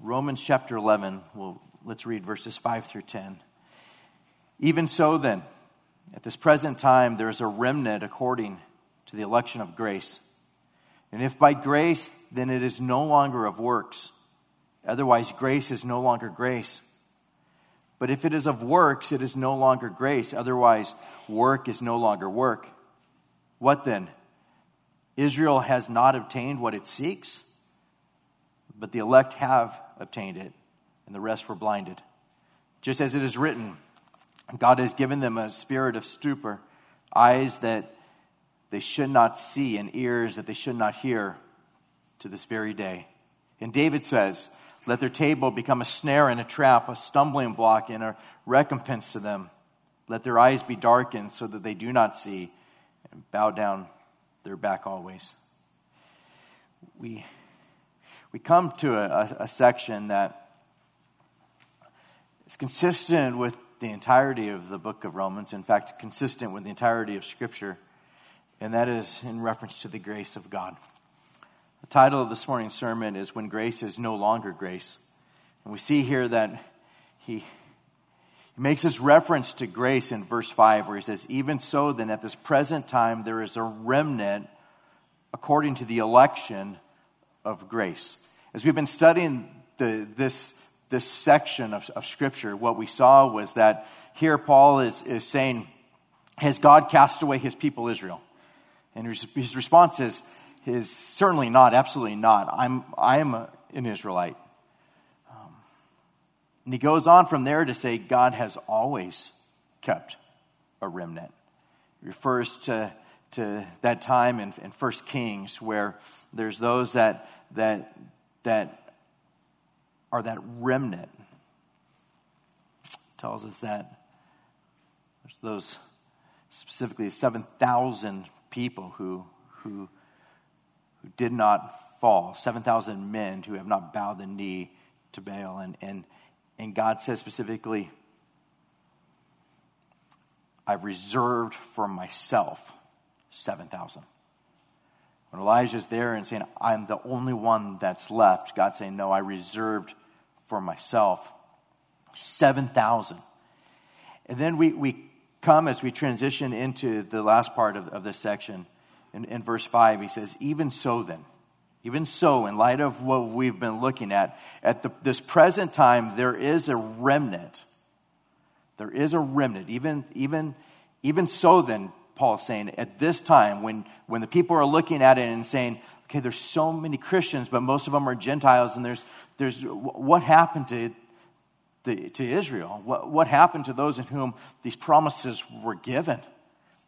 Romans chapter 11, well, let's read verses 5 through 10. Even so, then, at this present time, there is a remnant according to the election of grace. And if by grace, then it is no longer of works. Otherwise, grace is no longer grace. But if it is of works, it is no longer grace. Otherwise, work is no longer work. What then? Israel has not obtained what it seeks, but the elect have obtained it, and the rest were blinded. Just as it is written, God has given them a spirit of stupor, eyes that they should not see, and ears that they should not hear to this very day. And David says, Let their table become a snare and a trap, a stumbling block and a recompense to them. Let their eyes be darkened so that they do not see, and bow down their back always. We, we come to a, a, section that is consistent with the entirety of the book of Romans, in fact, consistent with the entirety of Scripture, and that is in reference to the grace of God. The title of this morning's sermon is When Grace is No Longer Grace. And we see here that he he makes this reference to grace in verse 5, where he says, Even so, then, at this present time, there is a remnant according to the election of grace. As we've been studying the, this, this section of, of Scripture, what we saw was that here Paul is, is saying, Has God cast away his people Israel? And his, response is, is certainly not, absolutely not. I'm, I'm an Israelite. Um, and he goes on from there to say God has always kept a remnant. He refers to, to that time in, in 1 Kings where there's those that, that, that are that remnant. Tells us that there's those specifically 7,000 people who, who, who did not fall, 7,000 men who have not bowed the knee to Baal. And, and, and God says specifically, I've reserved for myself 7,000. When Elijah's there and saying, I'm the only one that's left, God's saying, No, I reserved for myself 7,000. And then we, we come as we transition into the last part of, of this section. In, in verse 5, he says, Even so then, even so, in light of what we've been looking at, at the, this present time, there is a remnant. There is a remnant. Even, even, even so, then, Paul's saying, at this time, when, when the people are looking at it and saying, okay, there's so many Christians, but most of them are Gentiles, and there's, there's what happened to, to, to Israel? What, what happened to those in whom these promises were given?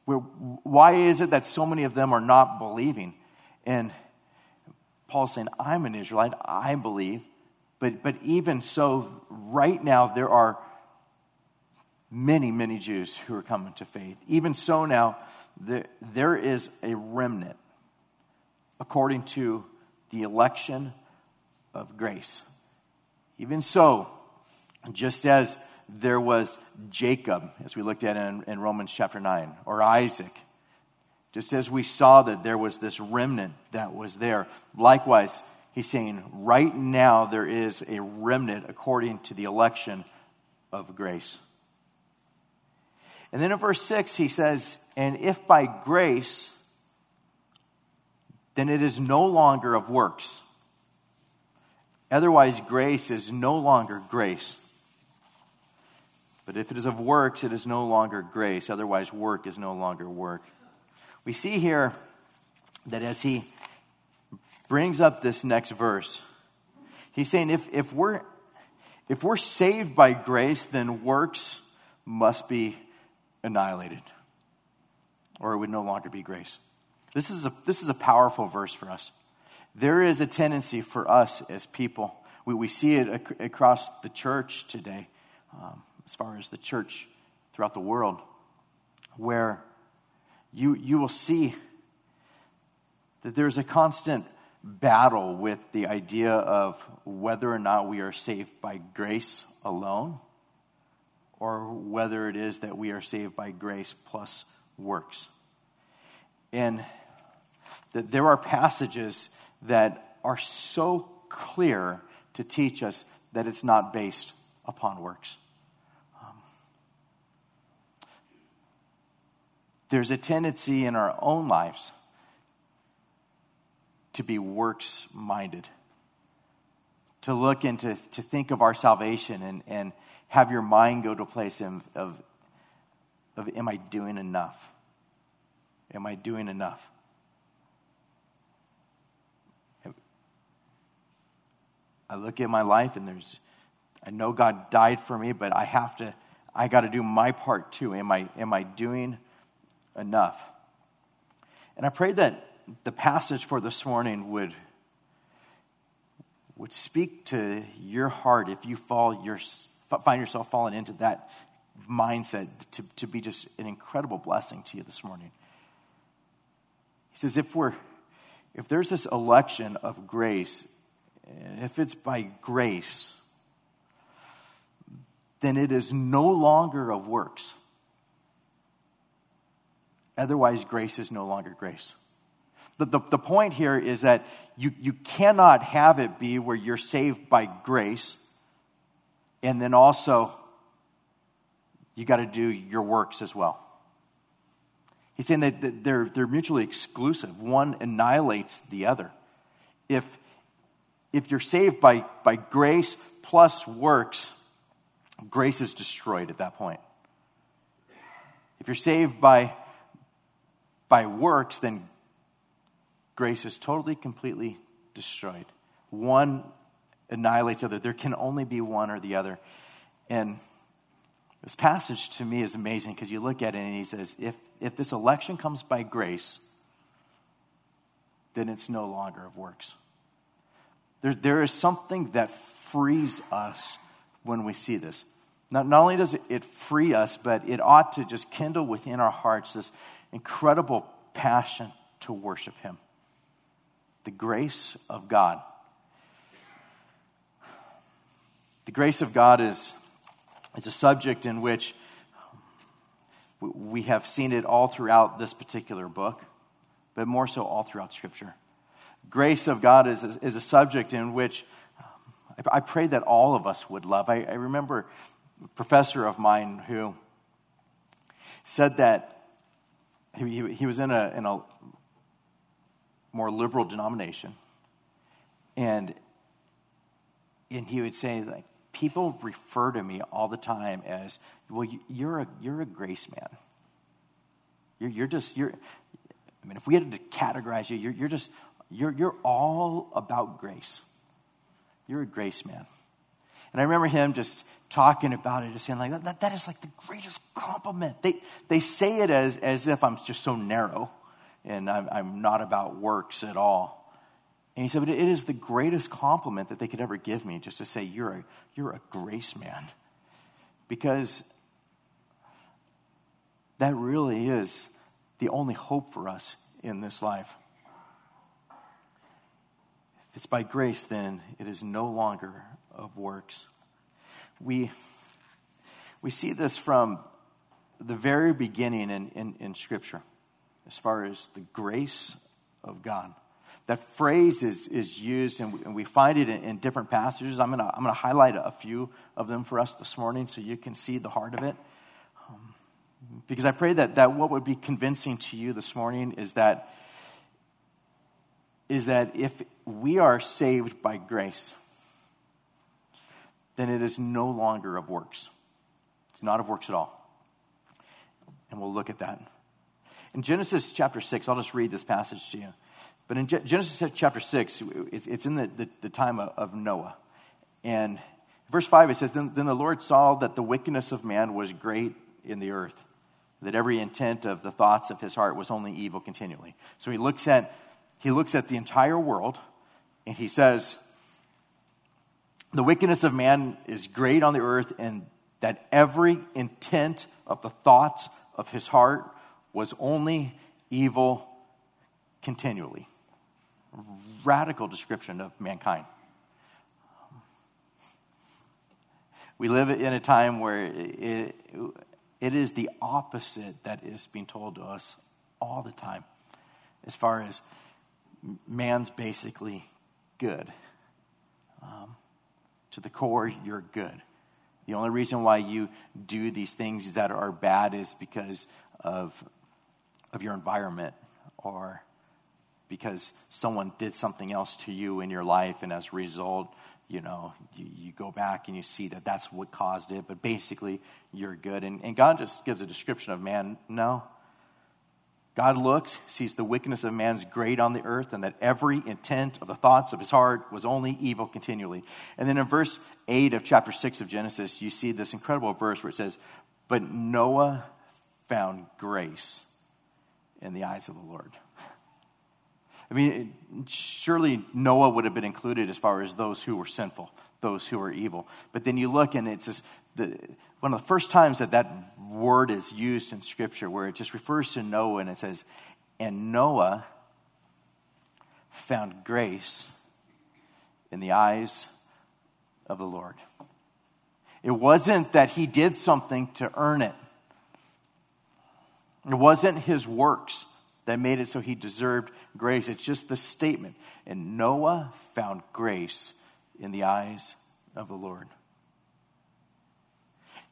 Where, why is it that so many of them are not believing? And Paul's saying, I'm an Israelite, I believe. But, but even so, right now, there are many, many Jews who are coming to faith. Even so, now, there, there is a remnant according to the election of grace. Even so, just as there was Jacob, as we looked at in, in Romans chapter 9, or Isaac, just as we saw that there was this remnant that was there, likewise, he's saying, right now there is a remnant according to the election of grace. And then in verse 6, he says, And if by grace, then it is no longer of works. Otherwise, grace is no longer grace. But if it is of works, it is no longer grace. Otherwise, work is no longer work. We see here that as he brings up this next verse, he's saying if, if, we're, if we're saved by grace, then works must be annihilated, or it would no longer be grace. This is a, this is a powerful verse for us. There is a tendency for us as people, we, we see it ac- across the church today, um, as far as the church throughout the world, where you, you will see that there's a constant battle with the idea of whether or not we are saved by grace alone or whether it is that we are saved by grace plus works. And that there are passages that are so clear to teach us that it's not based upon works. Um, there's a tendency in our own lives to be works minded, to look into, to think of our salvation and, and have your mind go to a place of, of, of am I doing enough? Am I doing enough? I look at my life and there's, I know God died for me, but I have to, I got to do my part too. Am I, am I doing enough? And I pray that the passage for this morning would, would speak to your heart if you fall, your, find yourself falling into that mindset to, to be just an incredible blessing to you this morning. He says, if we're, if there's this election of grace, if it's by grace, then it is no longer of works. Otherwise, grace is no longer grace. The, the, the, point here is that you, you cannot have it be where you're saved by grace and then also you got to do your works as well. He's saying that they're, they're mutually exclusive. One annihilates the other. If, if you're saved by, by grace plus works, grace is destroyed at that point. If you're saved by, by works, then grace is totally, completely destroyed. One annihilates the other. There can only be one or the other. And this passage to me is amazing because you look at it and he says, if, if this election comes by grace, then it's no longer of works. There, there is something that frees us when we see this. Not, not only does it free us, but it ought to just kindle within our hearts this incredible passion to worship Him. The grace of God. The grace of God is, is a subject in which we have seen it all throughout this particular book, but more so all throughout Scripture grace of God is, is a subject in which um, I pray that all of us would love. I, I remember a professor of mine who said that he, he was in a, in a more liberal denomination, and, and he would say, like, people refer to me all the time as, well, you're a, you're a grace man. You're, you're just, you're, I mean, if we had to categorize you, you're, you're just you're, you're all about grace. You're a grace man. And I remember him just talking about it, just saying, like, that, that is like the greatest compliment. They, they say it as, as if I'm just so narrow and I'm, I'm not about works at all. And he said, but it is the greatest compliment that they could ever give me just to say, you're a, you're a grace man. Because that really is the only hope for us in this life. If it's by grace, then it is no longer of works. We, we see this from the very beginning in, in, in Scripture, as far as the grace of God. That phrase is, is used, and we, and we find it in, in, different passages. I'm going to I'm to highlight a few of them for us this morning so you can see the heart of it. Um, because I pray that, that what would be convincing to you this morning is that is that if we are saved by grace, then it is no longer of works. It's not of works at all. And we'll look at that. In Genesis chapter 6, I'll just read this passage to you. But in Genesis chapter 6, it's, in the, time of Noah. And verse 5, it says, then, then the Lord saw that the wickedness of man was great in the earth, that every intent of the thoughts of his heart was only evil continually. So he looks at he looks at the entire world and he says, The wickedness of man is great on the earth, and that every intent of the thoughts of his heart was only evil continually. Radical description of mankind. We live in a time where it, it is the opposite that is being told to us all the time, as far as man's basically good. Um, To the core, you're good. The only reason why you do these things that are bad is because of, of your environment or because someone did something else to you in your life, and as a result, you know, you, you go back and you see that that's what caused it, but basically, you're good. And, and God just gives a description of man, no. God looks, sees the wickedness of man's great on the earth, and that every intent of the thoughts of his heart was only evil continually. And then in verse 8 of chapter 6 of Genesis, you see this incredible verse where it says, But Noah found grace in the eyes of the Lord. I mean, surely Noah would have been included as far as those who were sinful, those who were evil. But then you look and it's just the, one of the first times that that word is used in Scripture where it just refers to Noah and it says, and Noah found grace in the eyes of the Lord. It wasn't that he did something to earn it. It wasn't his works that made it so he deserved grace. It's just the statement. And Noah found grace in the eyes of the Lord.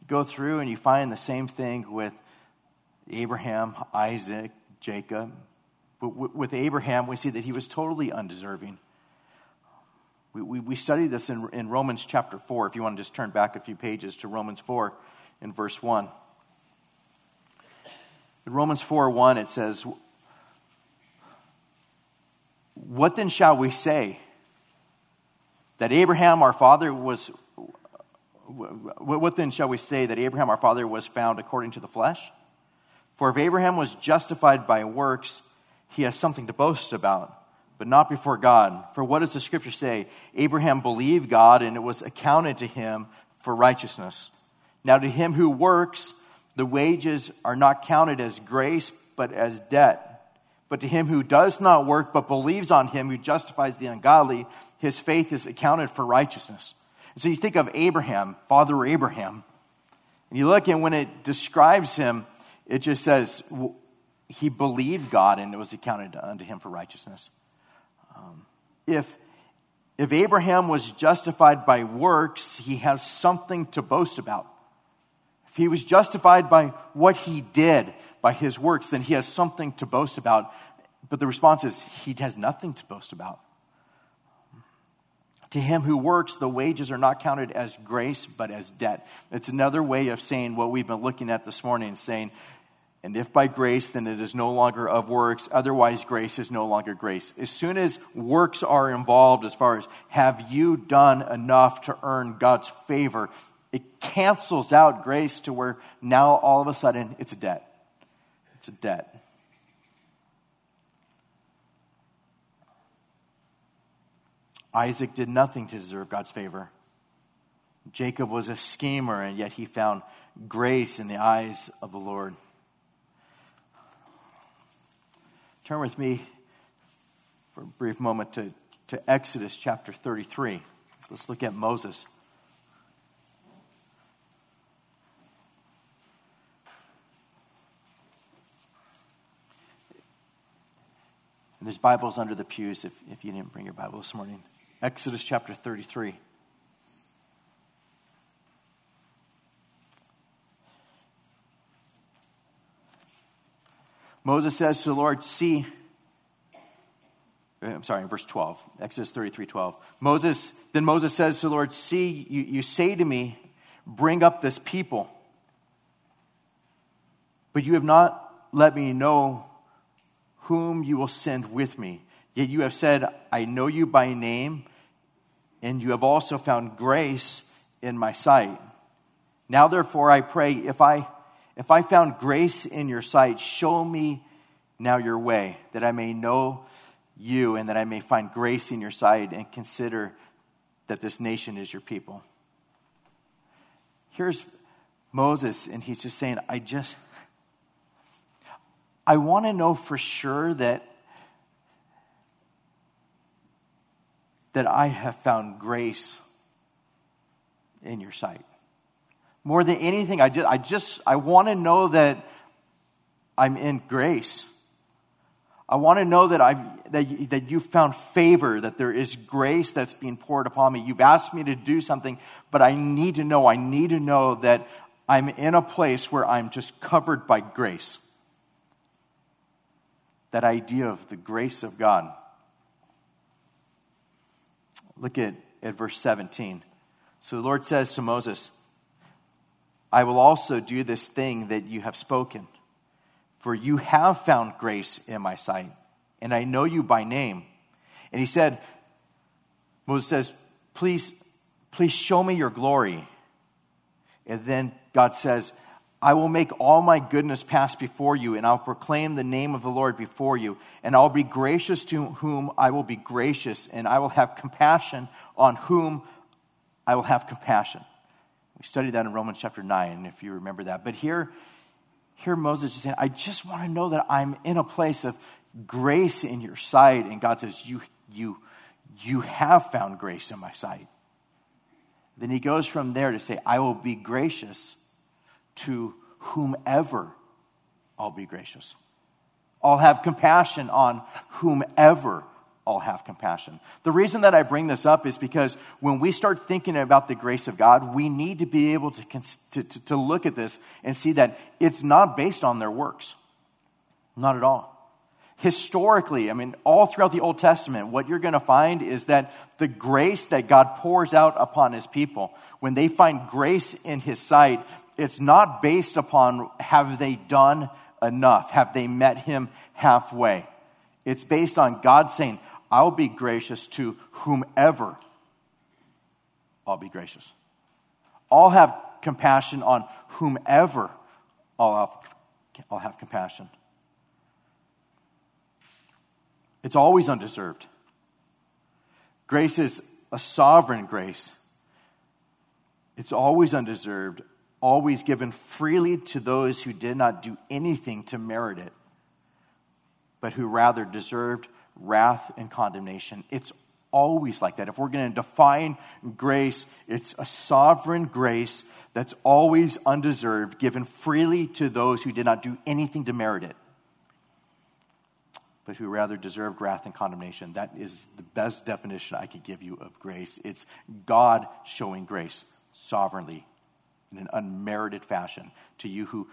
You go through and you find the same thing with Abraham, Isaac, Jacob. With Abraham, we see that he was totally undeserving. We, we, we studied this in, in Romans chapter 4. If you want to just turn back a few pages to Romans 4 in verse 1. In Romans 4 1, it says, what then shall we say? That Abraham, our father, was. What then shall we say that Abraham, our father, was found according to the flesh? For if Abraham was justified by works, he has something to boast about, but not before God. For what does the scripture say? Abraham believed God, and it was accounted to him for righteousness. Now, to him who works, the wages are not counted as grace, but as debt. But to him who does not work, but believes on him who justifies the ungodly, his faith is accounted for righteousness. And so you think of Abraham, Father Abraham, and you look and when it describes him, it just says he believed God and it was accounted unto him for righteousness. Um, if, if Abraham was justified by works, he has something to boast about. If he was justified by what he did, by his works, then he has something to boast about. But the response is, he has nothing to boast about. To him who works, the wages are not counted as grace, but as debt. It's another way of saying what we've been looking at this morning, saying, and if by grace, then it is no longer of works. Otherwise, grace is no longer grace. As soon as works are involved, as far as have you done enough to earn God's favor, it cancels out grace to where now all of a sudden it's a debt. It's a debt. Isaac did nothing to deserve God's favor. Jacob was a schemer, and yet he found grace in the eyes of the Lord. Turn with me for a brief moment to, to Exodus chapter 33. Let's look at Moses. And there's Bibles under the pews if, if you didn't bring your Bible this morning. Exodus chapter 33. Moses says to the Lord, See, uh, I'm sorry, in verse 12, Exodus 33 12. Moses, then Moses says to the Lord, See, you, you say to me, Bring up this people, but you have not let me know whom you will send with me. Yet you have said, I know you by name, and you have also found grace in my sight. Now therefore I pray, if I if I found grace in your sight, show me now your way, that I may know you and that I may find grace in your sight and consider that this nation is your people. Here's Moses, and he's just saying, I just I want to know for sure that, that I have found grace in your sight. More than anything, I just, I just I want to know that I'm in grace. I want to know that, I've, that, you, that you found favor, that there is grace that's being poured upon me. You've asked me to do something, but I need to know, I need to know that I'm in a place where I'm just covered by grace. That idea of the grace of God. Look at, at verse 17. So the Lord says to Moses, I will also do this thing that you have spoken for you have found grace in my sight, and I know you by name. And he said, Moses says, Please, please show me your glory. And then God says, I will make all my goodness pass before you, and I'll proclaim the name of the Lord before you. And I'll be gracious to whom I will be gracious, and I will have compassion on whom I will have compassion. We studied that in Romans chapter 9, if you remember that. But here, here Moses is saying, I just want to know that I'm in a place of grace in your sight. And God says, You, you, you have found grace in my sight. Then he goes from there to say, I will be gracious to whomever I'll be gracious. I'll have compassion on whomever I'll have compassion. The reason that I bring this up is because when we start thinking about the grace of God, we need to be able to, to, to look at this and see that it's not based on their works. Not at all. Historically, I mean, all throughout the Old Testament, what you're going to find is that the grace that God pours out upon his people, when they find grace in his sight, it's not based upon have they done enough? Have they met him halfway? It's based on God saying, I'll be gracious to whomever I'll be gracious. I'll have compassion on whomever I'll have, I'll have compassion. It's always undeserved. Grace is a sovereign grace. It's always undeserved, always given freely to those who did not do anything to merit it, but who rather deserved wrath and condemnation. It's always like that. If we're going to define grace, it's a sovereign grace that's always undeserved, given freely to those who did not do anything to merit it, but who rather deserved wrath and condemnation. That is the best definition I could give you of grace. It's God showing grace sovereignly in an unmerited fashion to you who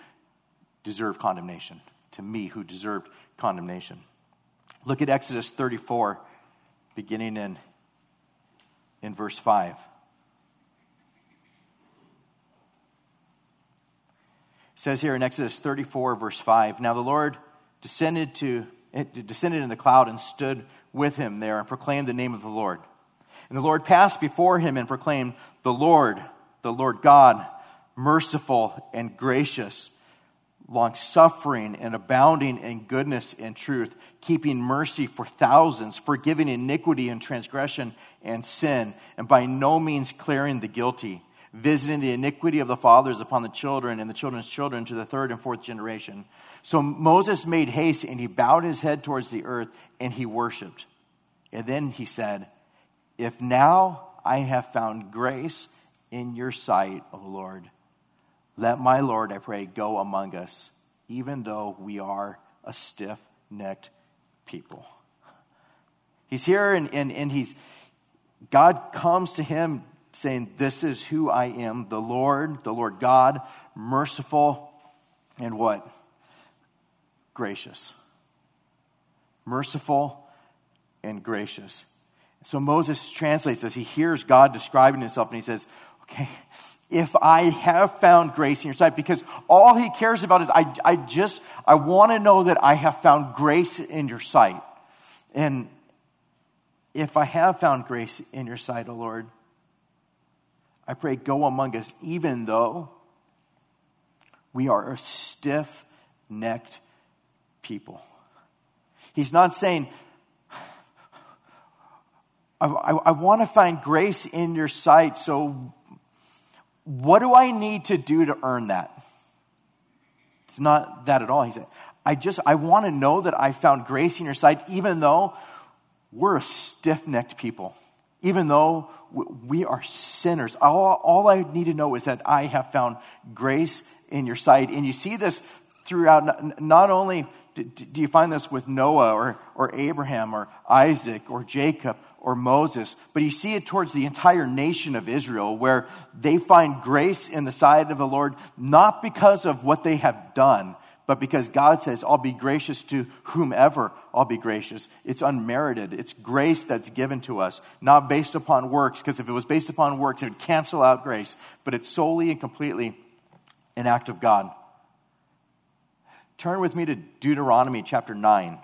deserve condemnation, to me who deserved condemnation. Look at Exodus 34, beginning in, in verse 5. It says here in Exodus 34, verse 5 Now the Lord descended, to, eh, descended in the cloud and stood with him there and proclaimed the name of the Lord. And the Lord passed before him and proclaimed, The Lord, the Lord God, merciful and gracious long suffering and abounding in goodness and truth, keeping mercy for thousands, forgiving iniquity and transgression and sin, and by no means clearing the guilty, visiting the iniquity of the fathers upon the children and the children's children to the third and fourth generation. So Moses made haste and he bowed his head towards the earth and he worshiped. And then he said, If now I have found grace in your sight, O Lord, let my Lord, I pray, go among us, even though we are a stiff necked people. He's here and, and, and he's, God comes to him saying, This is who I am, the Lord, the Lord God, merciful and what? Gracious. Merciful and gracious. So Moses translates this. He hears God describing himself and he says, Okay, if I have found grace in your sight, because all he cares about is I, I just, I want to know that I have found grace in your sight. And if I have found grace in your sight, O oh Lord, I pray go among us, even though we are a stiff necked people. He's not saying, I, I, I want to find grace in your sight, so what do I need to do to earn that? It's not that at all. He said, I just, I want to know that I found grace in your sight, even though we're a stiff necked people, even though we are sinners. All, all I need to know is that I have found grace in your sight. And you see this throughout not only do, you find this with Noah or, or Abraham or Isaac or Jacob or Moses? But you see it towards the entire nation of Israel where they find grace in the sight of the Lord, not because of what they have done, but because God says, I'll be gracious to whomever I'll be gracious. It's unmerited. It's grace that's given to us, not based upon works, because if it was based upon works, it would cancel out grace. But it's solely and completely an act of God. Turn with me to Deuteronomy chapter 9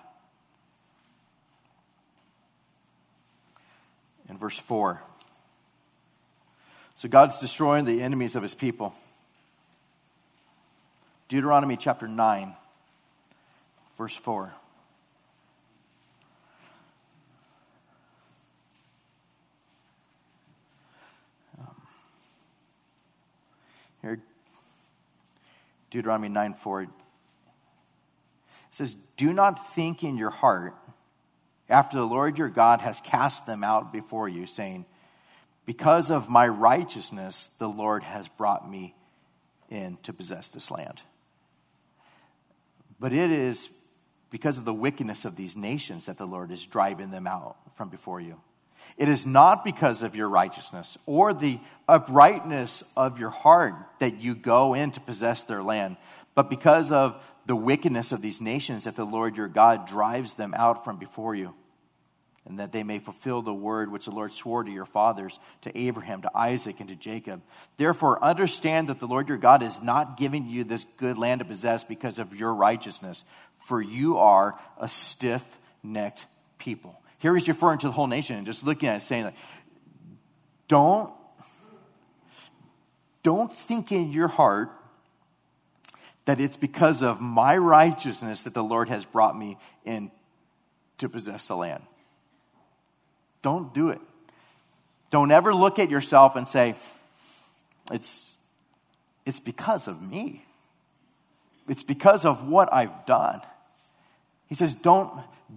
and verse 4. So God's destroying the enemies of his people. Deuteronomy chapter 9, verse 4. Um, here, Deuteronomy 9 4 it says, Do not think in your heart, after the Lord your God has cast them out before you, saying, Because of my righteousness, the Lord has brought me in to possess this land. But it is because of the wickedness of these nations that the Lord is driving them out from before you. It is not because of your righteousness or the uprightness of your heart that you go in to possess their land, but because of the wickedness of these nations that the Lord your God drives them out from before you, and that they may fulfill the word which the Lord swore to your fathers, to Abraham, to Isaac, and to Jacob. Therefore, understand that the Lord your God is not giving you this good land to possess because of your righteousness, for you are a stiff necked people. Here he's referring to the whole nation and just looking at it, saying, like, don't, don't think in your heart that it's because of my righteousness that the Lord has brought me in to possess the land. Don't do it. Don't ever look at yourself and say, it's, it's because of me. It's because of what I've done. He says, don't,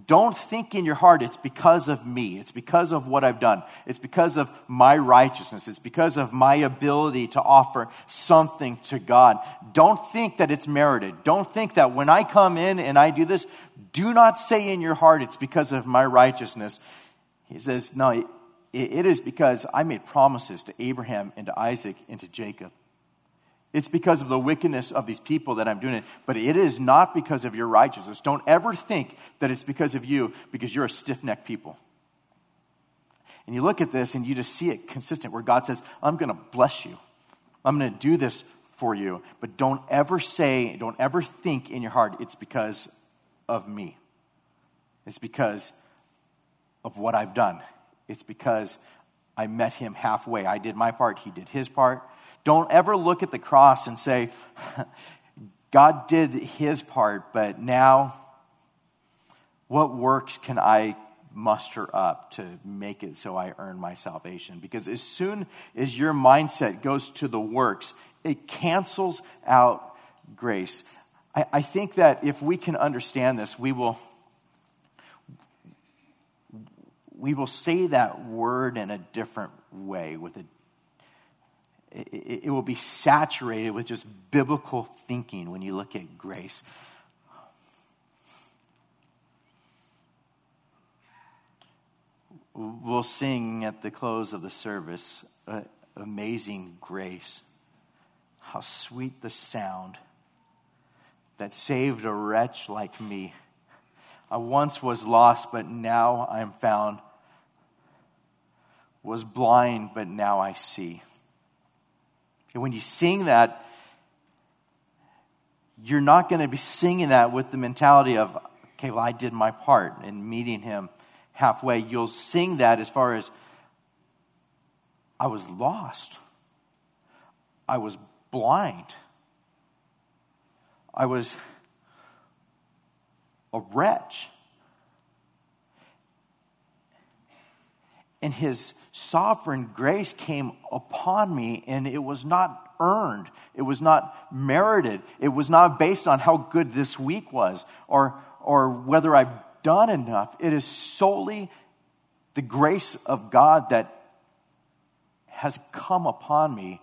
don't think in your heart it's because of me. It's because of what I've done. It's because of my righteousness. It's because of my ability to offer something to God. Don't think that it's merited. Don't think that when I come in and I do this, do not say in your heart it's because of my righteousness. He says, no, it, it is because I made promises to Abraham and to Isaac and to Jacob. It's because of the wickedness of these people that I'm doing it. But it is not because of your righteousness. Don't ever think that it's because of you, because you're a stiff necked people. And you look at this and you just see it consistent where God says, I'm going to bless you. I'm going to do this for you. But don't ever say, don't ever think in your heart, it's because of me. It's because of what I've done. It's because I met him halfway. I did my part, he did his part. Don't ever look at the cross and say, God did his part, but now what works can I muster up to make it so I earn my salvation? Because as soon as your mindset goes to the works, it cancels out grace. I, I think that if we can understand this, we will. We will say that word in a different way with a it, it will be saturated with just biblical thinking when you look at grace. We'll sing at the close of the service uh, Amazing Grace. How sweet the sound that saved a wretch like me. I once was lost, but now I am found. Was blind, but now I see. And when you sing that, you're not going to be singing that with the mentality of, okay, well, I did my part in meeting him halfway. You'll sing that as far as, I was lost. I was blind. I was a wretch. And his sovereign grace came upon me, and it was not earned. It was not merited. It was not based on how good this week was or, or whether I've done enough. It is solely the grace of God that has come upon me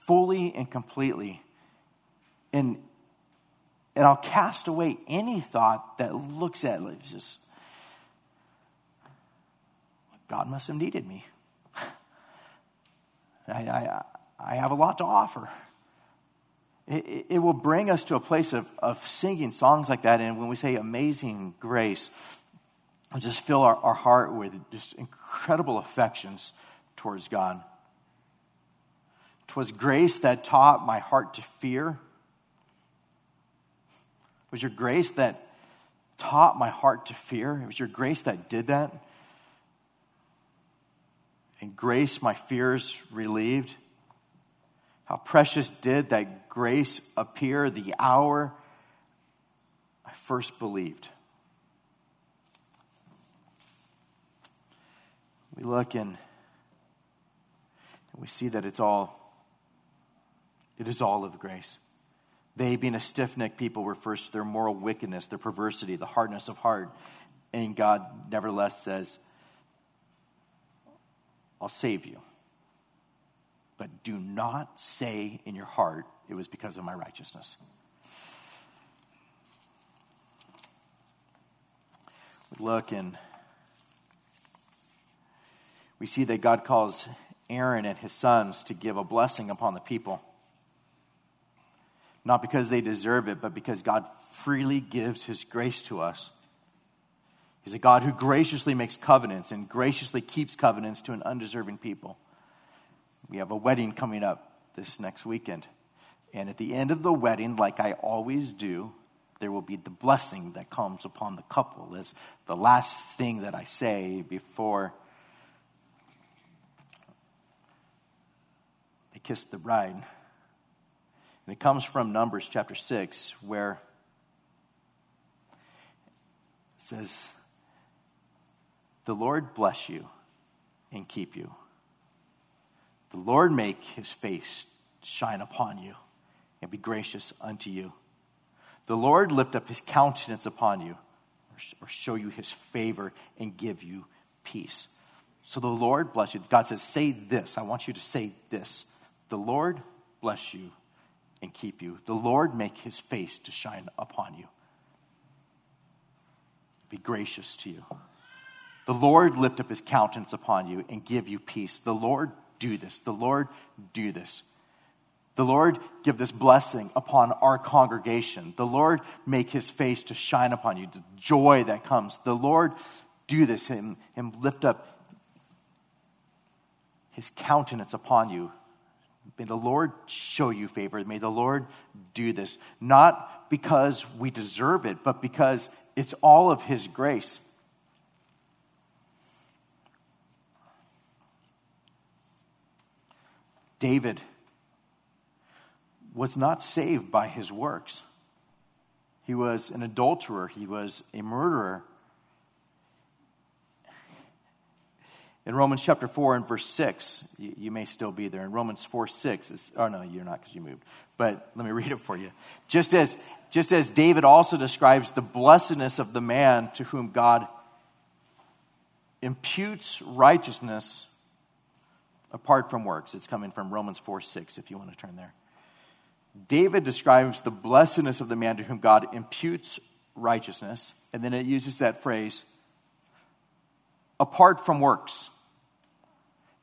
fully and completely. And And I'll cast away any thought that looks at it just, God must have needed me. I, I, I have a lot to offer. It, it, will bring us to a place of, of singing songs like that. And when we say amazing grace, will just fill our, our heart with just incredible affections towards God. Twas grace that taught my heart to fear. It was your grace that taught my heart to fear. It was your grace that did that. Grace my fears relieved. How precious did that grace appear the hour I first believed. We look and we see that it's all it is all of grace. They, being a stiff necked people, refers to their moral wickedness, their perversity, the hardness of heart. And God nevertheless says, I'll save you. But do not say in your heart, it was because of my righteousness. We look and we see that God calls Aaron and his sons to give a blessing upon the people. Not because they deserve it, but because God freely gives his grace to us. He's a God who graciously makes covenants and graciously keeps covenants to an undeserving people. We have a wedding coming up this next weekend. And at the end of the wedding, like I always do, there will be the blessing that comes upon the couple as the last thing that I say before they kiss the bride. And it comes from Numbers chapter 6, where it says, The Lord bless you and keep you. The Lord make his face shine upon you and be gracious unto you. The Lord lift up his countenance upon you or show you his favor and give you peace. So the Lord bless you. God says, Say this. I want you to say this. The Lord bless you and keep you. The Lord make his face to shine upon you. Be gracious to you. The Lord lift up his countenance upon you and give you peace. The Lord do this. The Lord do this. The Lord give this blessing upon our congregation. The Lord make his face to shine upon you, the joy that comes. The Lord do this and, and lift up his countenance upon you May the Lord show you favor. May the Lord do this. Not because we deserve it, but because it's all of His grace. David was not saved by his works. He was an adulterer, he was a murderer, In Romans chapter 4 and verse 6, you, you may still be there. In Romans 4 6, oh no, you're not because you moved. But let me read it for you. Just as, just as David also describes the blessedness of the man to whom God imputes righteousness apart from works. It's coming from Romans 4 6, if you want to turn there. David describes the blessedness of the man to whom God imputes righteousness, and then it uses that phrase, apart from works.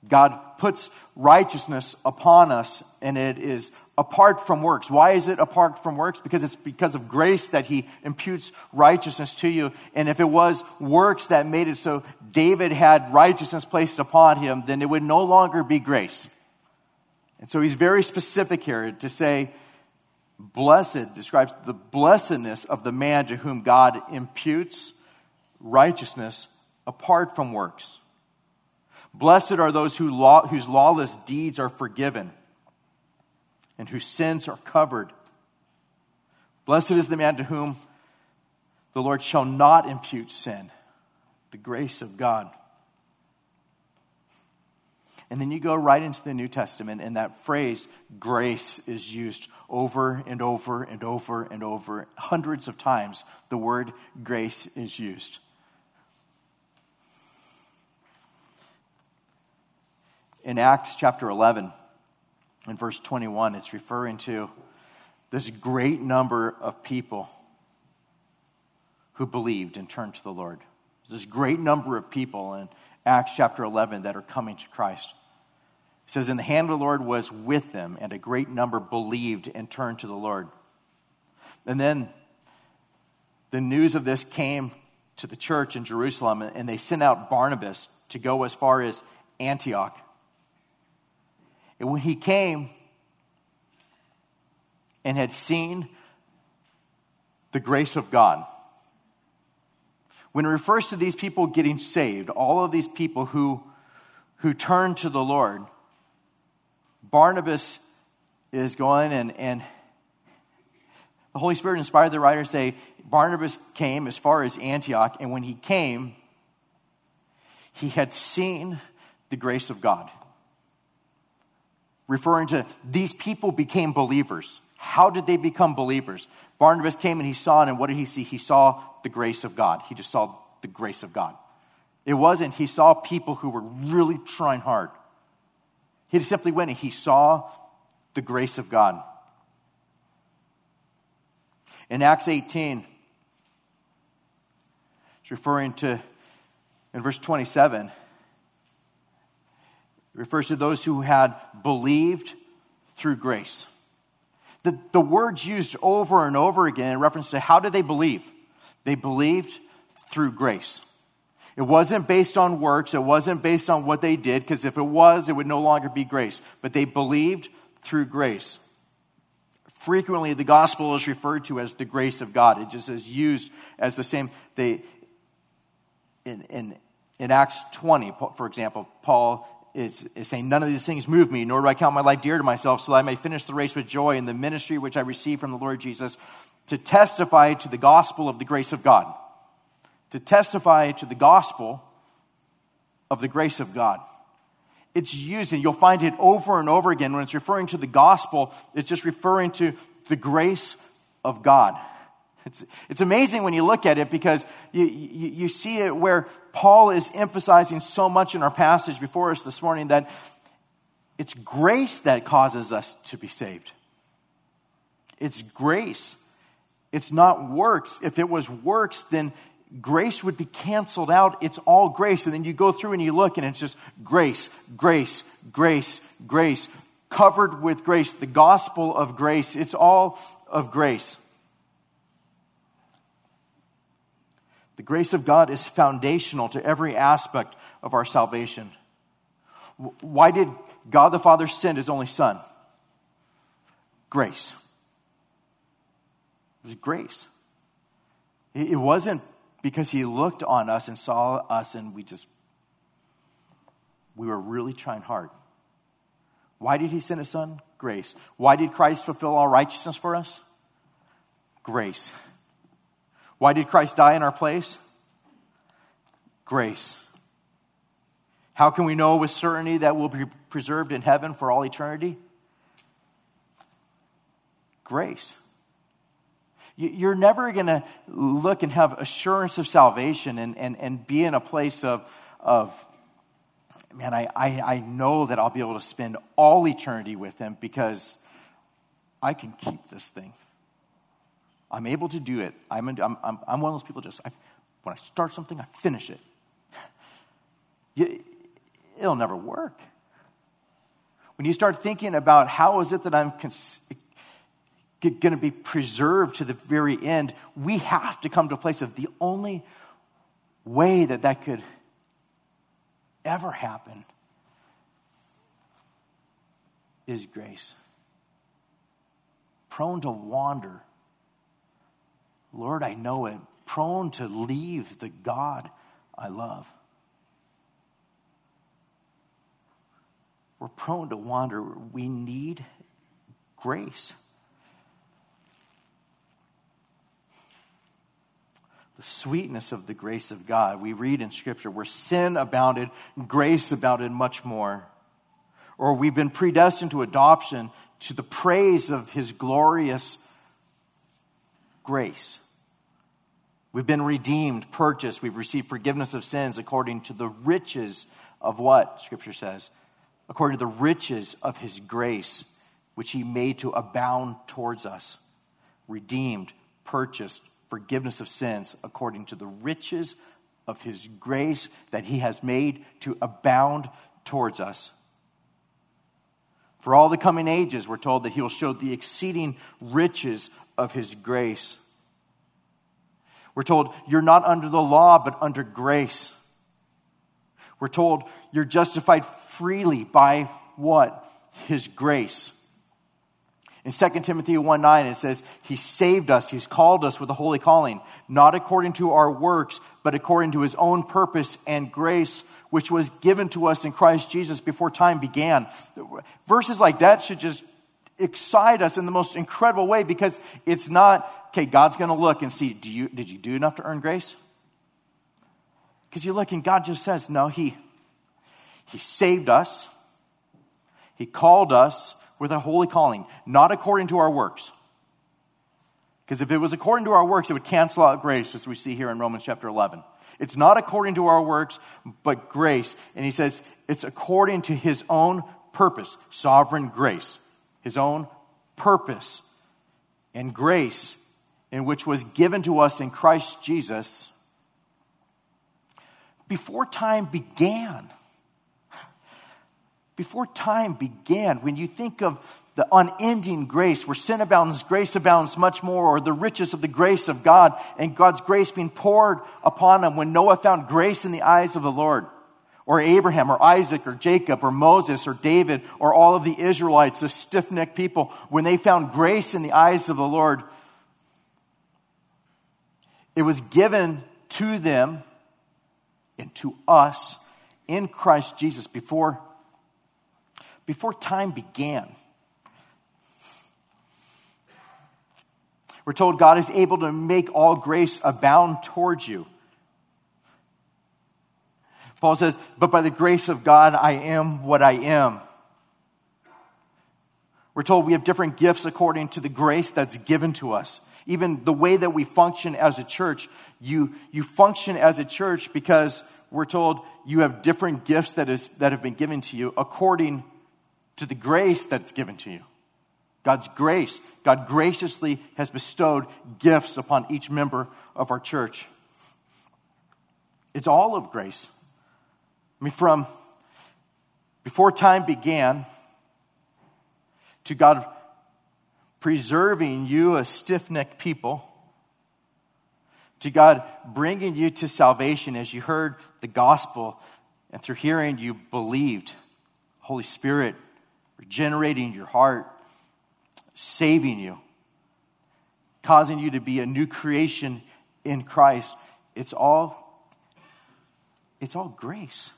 God puts righteousness upon us, and it is apart from works. Why is it apart from works? Because it's because of grace that He imputes righteousness to you. And if it was works that made it so David had righteousness placed upon him, then it would no longer be grace. And so He's very specific here to say, blessed describes the blessedness of the man to whom God imputes righteousness apart from works. Blessed are those who law, whose lawless deeds are forgiven and whose sins are covered. Blessed is the man to whom the Lord shall not impute sin, the grace of God. And then you go right into the New Testament, and that phrase, grace, is used over and over and over and over. Hundreds of times, the word grace is used. In Acts chapter 11, in verse 21, it's referring to this great number of people who believed and turned to the Lord. This great number of people in Acts chapter 11 that are coming to Christ. It says, And the hand of the Lord was with them, and a great number believed and turned to the Lord. And then the news of this came to the church in Jerusalem, and they sent out Barnabas to go as far as Antioch. And when he came and had seen the grace of God, when it refers to these people getting saved, all of these people who, who turn to the Lord, Barnabas is going and, and the Holy Spirit inspired the writer to say, Barnabas came as far as Antioch, and when he came, he had seen the grace of God. Referring to these people became believers. How did they become believers? Barnabas came and he saw, and what did he see? He saw the grace of God. He just saw the grace of God. It wasn't, he saw people who were really trying hard. He simply went and he saw the grace of God. In Acts 18, it's referring to, in verse 27, it refers to those who had believed through grace. The, the words used over and over again in reference to how did they believe? They believed through grace. It wasn't based on works, it wasn't based on what they did, because if it was, it would no longer be grace. But they believed through grace. Frequently, the gospel is referred to as the grace of God. It just is used as the same. They, in, in, in Acts 20, for example, Paul is saying, None of these things move me, nor do I count my life dear to myself, so that I may finish the race with joy in the ministry which I received from the Lord Jesus to testify to the gospel of the grace of God to testify to the gospel of the grace of God. It's and you'll find it over and over again when it's referring to the gospel, it's just referring to the grace of God. It's, it's amazing when you look at it because you, you, you see it where Paul is emphasizing so much in our passage before us this morning that it's grace that causes us to be saved. It's grace. It's not works. If it was works, then grace would be canceled out. It's all grace. And then you go through and you look and it's just grace, grace, grace, grace, covered with grace, the gospel of grace. It's all of grace. The grace of God is foundational to every aspect of our salvation. Why did God the Father send his only Son? Grace. It was grace. It wasn't because he looked on us and saw us and we just, we were really trying hard. Why did he send his son? Grace. Why did Christ fulfill all righteousness for us? Grace. Why did Christ die in our place? Grace. How can we know with certainty that we'll be preserved in heaven for all eternity? Grace. You're never going to look and have assurance of salvation and, and, and be in a place of, of man, I, I, I know that I'll be able to spend all eternity with him because I can keep this thing. I'm able to do it. I'm, I'm, I'm, I'm one of those people just, I, when I start something, I finish it. It'll never work. When you start thinking about how is it that I'm cons- going to be preserved to the very end, we have to come to a place of the only way that that could ever happen is grace. Prone to wander. Lord, I know it. Prone to leave the God I love. We're prone to wander. We need grace. the sweetness of the grace of God. We read in Scripture where sin abounded, grace abounded much more. Or we've been predestined to adoption to the praise of His glorious grace. We've been redeemed, purchased, we've received forgiveness of sins according to the riches of what, Scripture says? According to the riches of His grace which he made to abound towards us, redeemed, purchased, forgiveness of sins according to the riches of his grace that he has made to abound towards us. For all the coming ages, we're told that he will show the exceeding riches of his grace. We're told you're not under the law, but under grace. We're told you're justified freely by what? His grace. In 2 Timothy 1 9, it says, He saved us, He's called us with a holy calling, not according to our works, but according to His own purpose and grace, which was given to us in Christ Jesus before time began. Verses like that should just excite us in the most incredible way because it's not, okay, God's going to look and see, do you, did you do enough to earn grace? Because you look and God just says, no, He, he saved us, He called us with a holy calling, not according to our works. Because if it was according to our works, it would cancel out grace, as we see here in Romans chapter 11. It's not according to our works, but grace. And he says it's according to his own purpose, sovereign grace, his own purpose and grace, in which was given to us in Christ Jesus before time began before time began, when you think of the unending grace, where sin abounds, grace abounds much more, or the riches of the grace of God and God's grace being poured upon them when Noah found grace in the eyes of the Lord, or Abraham, or Isaac, or Jacob, or Moses, or David, or all of the Israelites, the stiff necked people, when they found grace in the eyes of the Lord, it was given to them and to us in Christ Jesus before before time began. We're told God is able to make all grace abound towards you. Paul says, But by the grace of God, I am what I am. We're told we have different gifts according to the grace that's given to us. Even the way that we function as a church, you, you function as a church because we're told you have different gifts that, is, that have been given to you according to the grace that's given to you. God's grace. God graciously has bestowed gifts upon each member of our church. It's all of grace. I mean, from before time began to God preserving you, a stiff necked people, to God bringing you to salvation as you heard the gospel and through hearing you believed. Holy Spirit regenerating your heart, saving you, causing you to be a new creation in Christ. It's all it's all grace.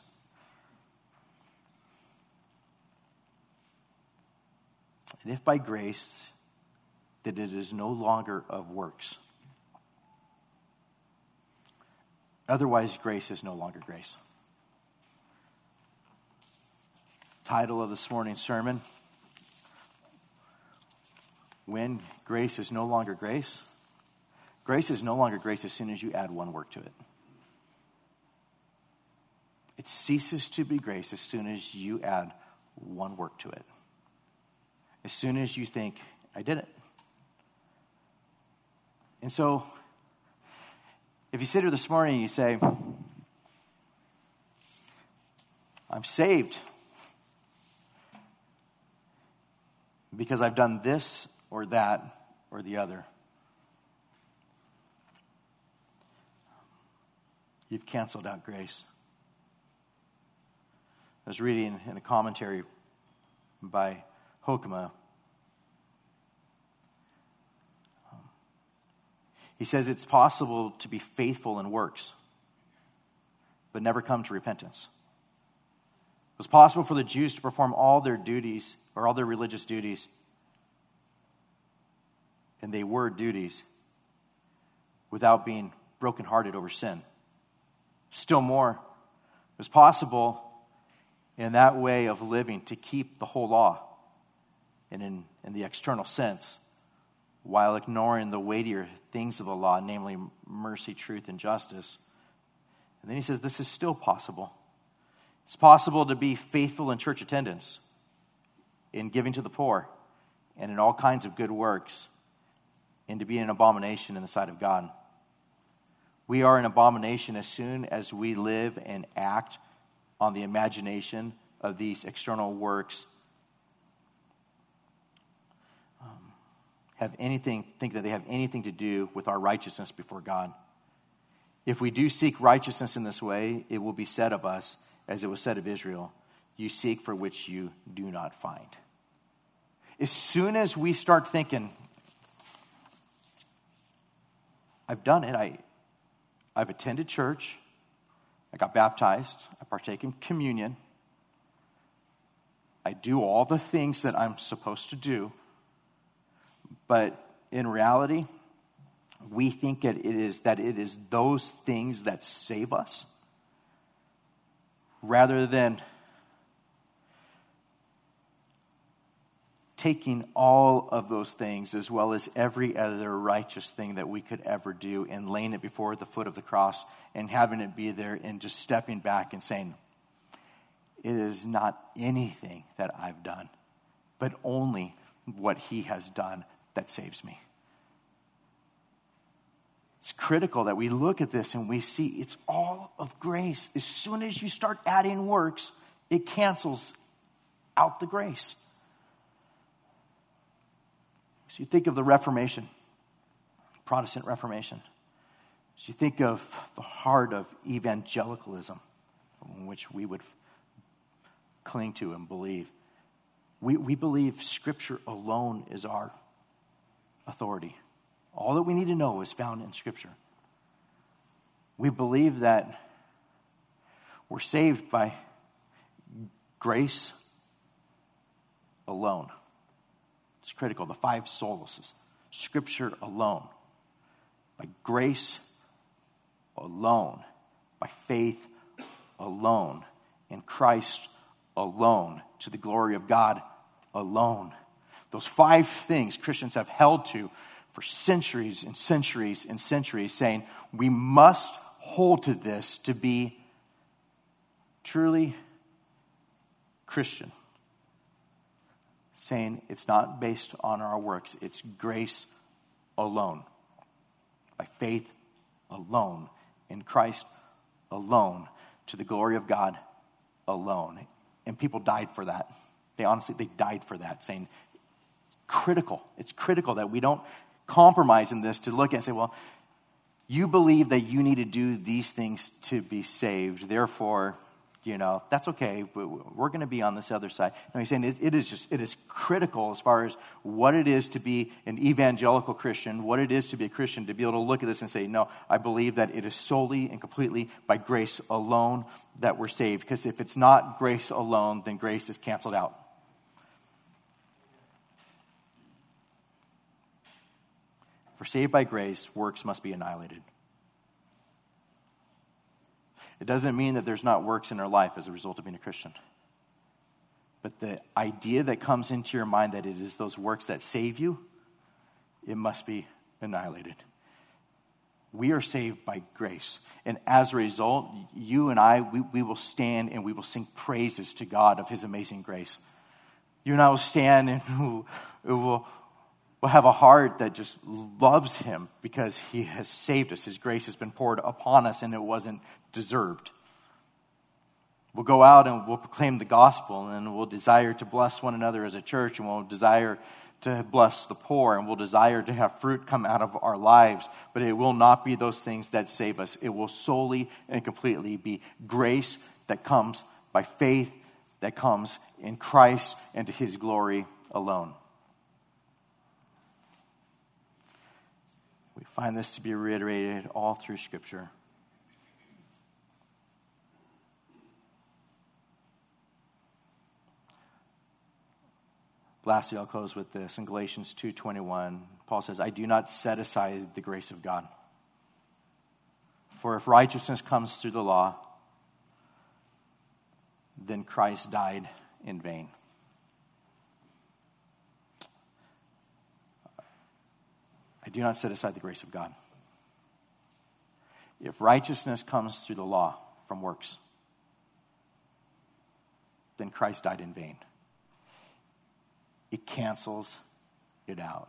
And if by grace, that it is no longer of works. Otherwise, grace is no longer grace title of this morning's sermon When Grace is No Longer Grace. Grace is no longer grace as soon as you add one work to it. It ceases to be grace as soon as you add one work to it. As soon as you think, I did it. And so, if you sit here this morning and you say, I'm saved. Because I've done this or that or the other. You've canceled out grace. I was reading in a commentary by Hoekema. He says it's possible to be faithful in works, but never come to repentance. It was possible for the Jews to perform all their duties or all their religious duties, and they were duties, without being brokenhearted over sin. Still more, it was possible in that way of living to keep the whole law and in, in the external sense while ignoring the weightier things of the law, namely mercy, truth, and justice. And then he says this is still possible. It's possible to be faithful in church attendance, in giving to the poor, and in all kinds of good works, and to be an abomination in the sight of God. We are an abomination as soon as we live and act on the imagination of these external works. Um, have anything, think that they have anything to do with our righteousness before God. If we do seek righteousness in this way, it will be said of us, as it was said of Israel, you seek for which you do not find. As soon as we start thinking, I've done it, I, I've attended church, I got baptized, I partake in communion, I do all the things that I'm supposed to do, but in reality, we think that it is that it is those things that save us rather than taking all of those things as well as every other righteous thing that we could ever do and laying it before the foot of the cross and having it be there and just stepping back and saying it is not anything that I've done but only what he has done that saves me it's critical that we look at this and we see it's all of grace. As soon as you start adding works, it cancels out the grace. You think of the Reformation, Protestant Reformation. You think of the heart of evangelicalism, which we would cling to and believe. We, we believe Scripture alone is our authority. All that we need to know is found in Scripture. We believe that we're saved by grace alone. It's critical. The five solas Scripture alone, by grace alone, by faith alone, in Christ alone, to the glory of God alone. Those five things Christians have held to for centuries and centuries and centuries, saying we must hold to this to be truly Christian. Saying it's not based on our works, it's grace alone, by faith alone, in Christ alone, to the glory of God alone. And people died for that. They honestly, they died for that, saying, critical. It's critical that we don't compromise in this to look and say, well, you believe that you need to do these things to be saved. Therefore, you know, that's okay. We're going to be on this other side. No, he's saying it is just, it is critical as far as what it is to be an evangelical Christian, what it is to be a Christian, to be able to look at this and say, no, I believe that it is solely and completely by grace alone that we're saved. Because if it's not grace alone, then grace is canceled out. For saved by grace, works must be annihilated. It doesn't mean that there's not works in our life as a result of being a Christian. But the idea that comes into your mind that it is those works that save you, it must be annihilated. We are saved by grace. And as a result, you and I, we, we will stand and we will sing praises to God of His amazing grace. You and I will stand and we will will have a heart that just loves him because he has saved us. His grace has been poured upon us and it wasn't deserved. We'll go out and we'll proclaim the gospel and we'll desire to bless one another as a church and we'll desire to bless the poor and we'll desire to have fruit come out of our lives. But it will not be those things that save us. It will solely and completely be grace that comes by faith that comes in Christ and to his glory alone. We find this to be reiterated all through Scripture. Lastly, I'll close with this. In Galatians 2:21, Paul says, "I do not set aside the grace of God. For if righteousness comes through the law, then Christ died in vain." I do not set aside the grace of God. If righteousness comes through the law from works, then Christ died in vain. It cancels it out.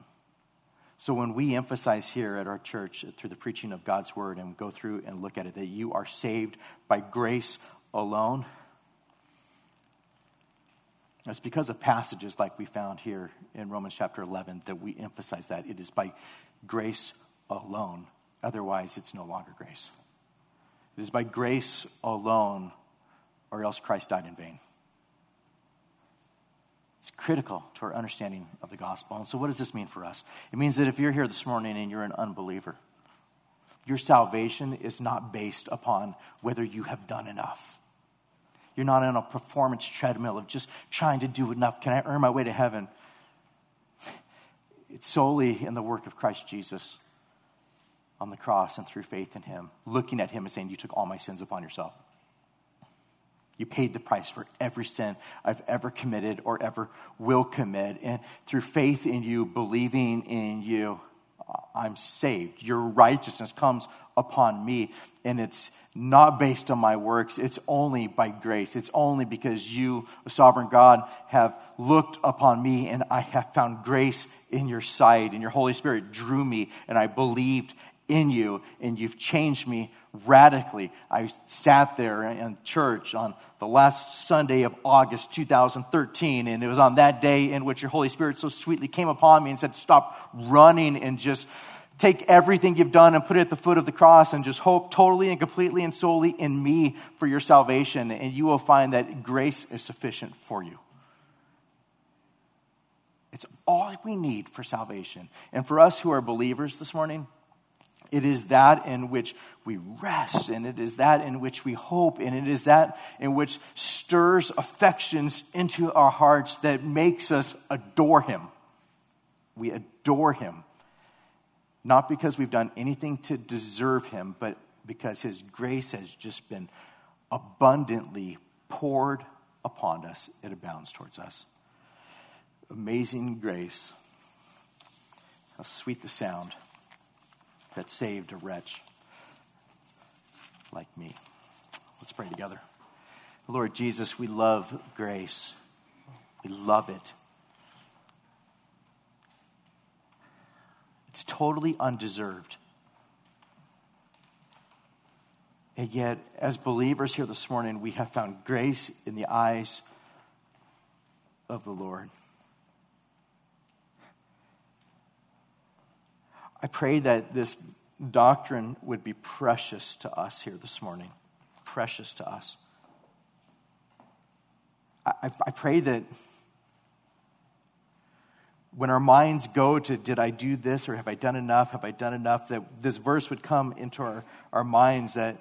So when we emphasize here at our church uh, through the preaching of God's word and go through and look at it that you are saved by grace alone, it's because of passages like we found here in Romans chapter 11 that we emphasize that it is by grace alone. Otherwise, it's no longer grace. It is by grace alone, or else Christ died in vain. It's critical to our understanding of the gospel. And so, what does this mean for us? It means that if you're here this morning and you're an unbeliever, your salvation is not based upon whether you have done enough. You're not on a performance treadmill of just trying to do enough. Can I earn my way to heaven? It's solely in the work of Christ Jesus on the cross and through faith in Him, looking at Him and saying, You took all my sins upon yourself. You paid the price for every sin I've ever committed or ever will commit. And through faith in you, believing in you, I'm saved. Your righteousness comes upon me, and it's not based on my works. It's only by grace. It's only because you, sovereign God, have looked upon me, and I have found grace in your sight, and your Holy Spirit drew me, and I believed in you, and you've changed me radically. I sat there in church on the last Sunday of August 2013, and it was on that day in which your Holy Spirit so sweetly came upon me and said, Stop running and just take everything you've done and put it at the foot of the cross and just hope totally and completely and solely in me for your salvation, and you will find that grace is sufficient for you. It's all we need for salvation. And for us who are believers this morning, it is that in which we rest, and it is that in which we hope, and it is that in which stirs affections into our hearts that makes us adore Him. We adore Him, not because we've done anything to deserve Him, but because His grace has just been abundantly poured upon us. It abounds towards us. Amazing grace. How sweet the sound that saved a wretch like me. Let's pray together. Lord Jesus, we love grace. We love it. It's totally undeserved. And yet, as believers here this morning, we have found grace in the eyes of the Lord. I pray that this doctrine would be precious to us here this morning. Precious to us. I, I pray that when our minds go to, did I do this or have I done enough? Have I done enough? That this verse would come into our, our minds that,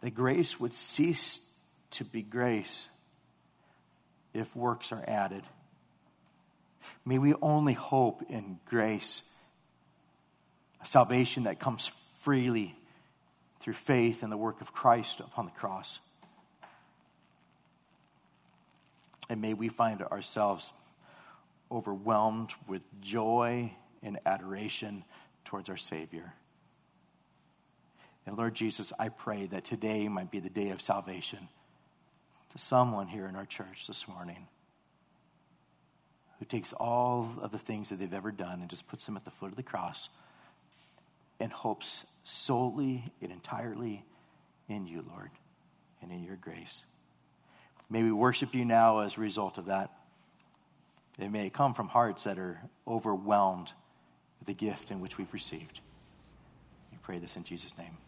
that grace would cease to be grace if works are added. May we only hope in grace, salvation that comes freely through faith in the work of Christ upon the cross. And may we find ourselves overwhelmed with joy and adoration towards our Savior. And Lord Jesus, I pray that today might be the day of salvation to someone here in our church this morning who takes all of the things that they've ever done and just puts them at the foot of the cross and hopes solely and entirely in you, Lord, and in your grace. May we worship you now as a result of that. It may come from hearts that are overwhelmed with the gift in which we've received. We pray this in Jesus' name.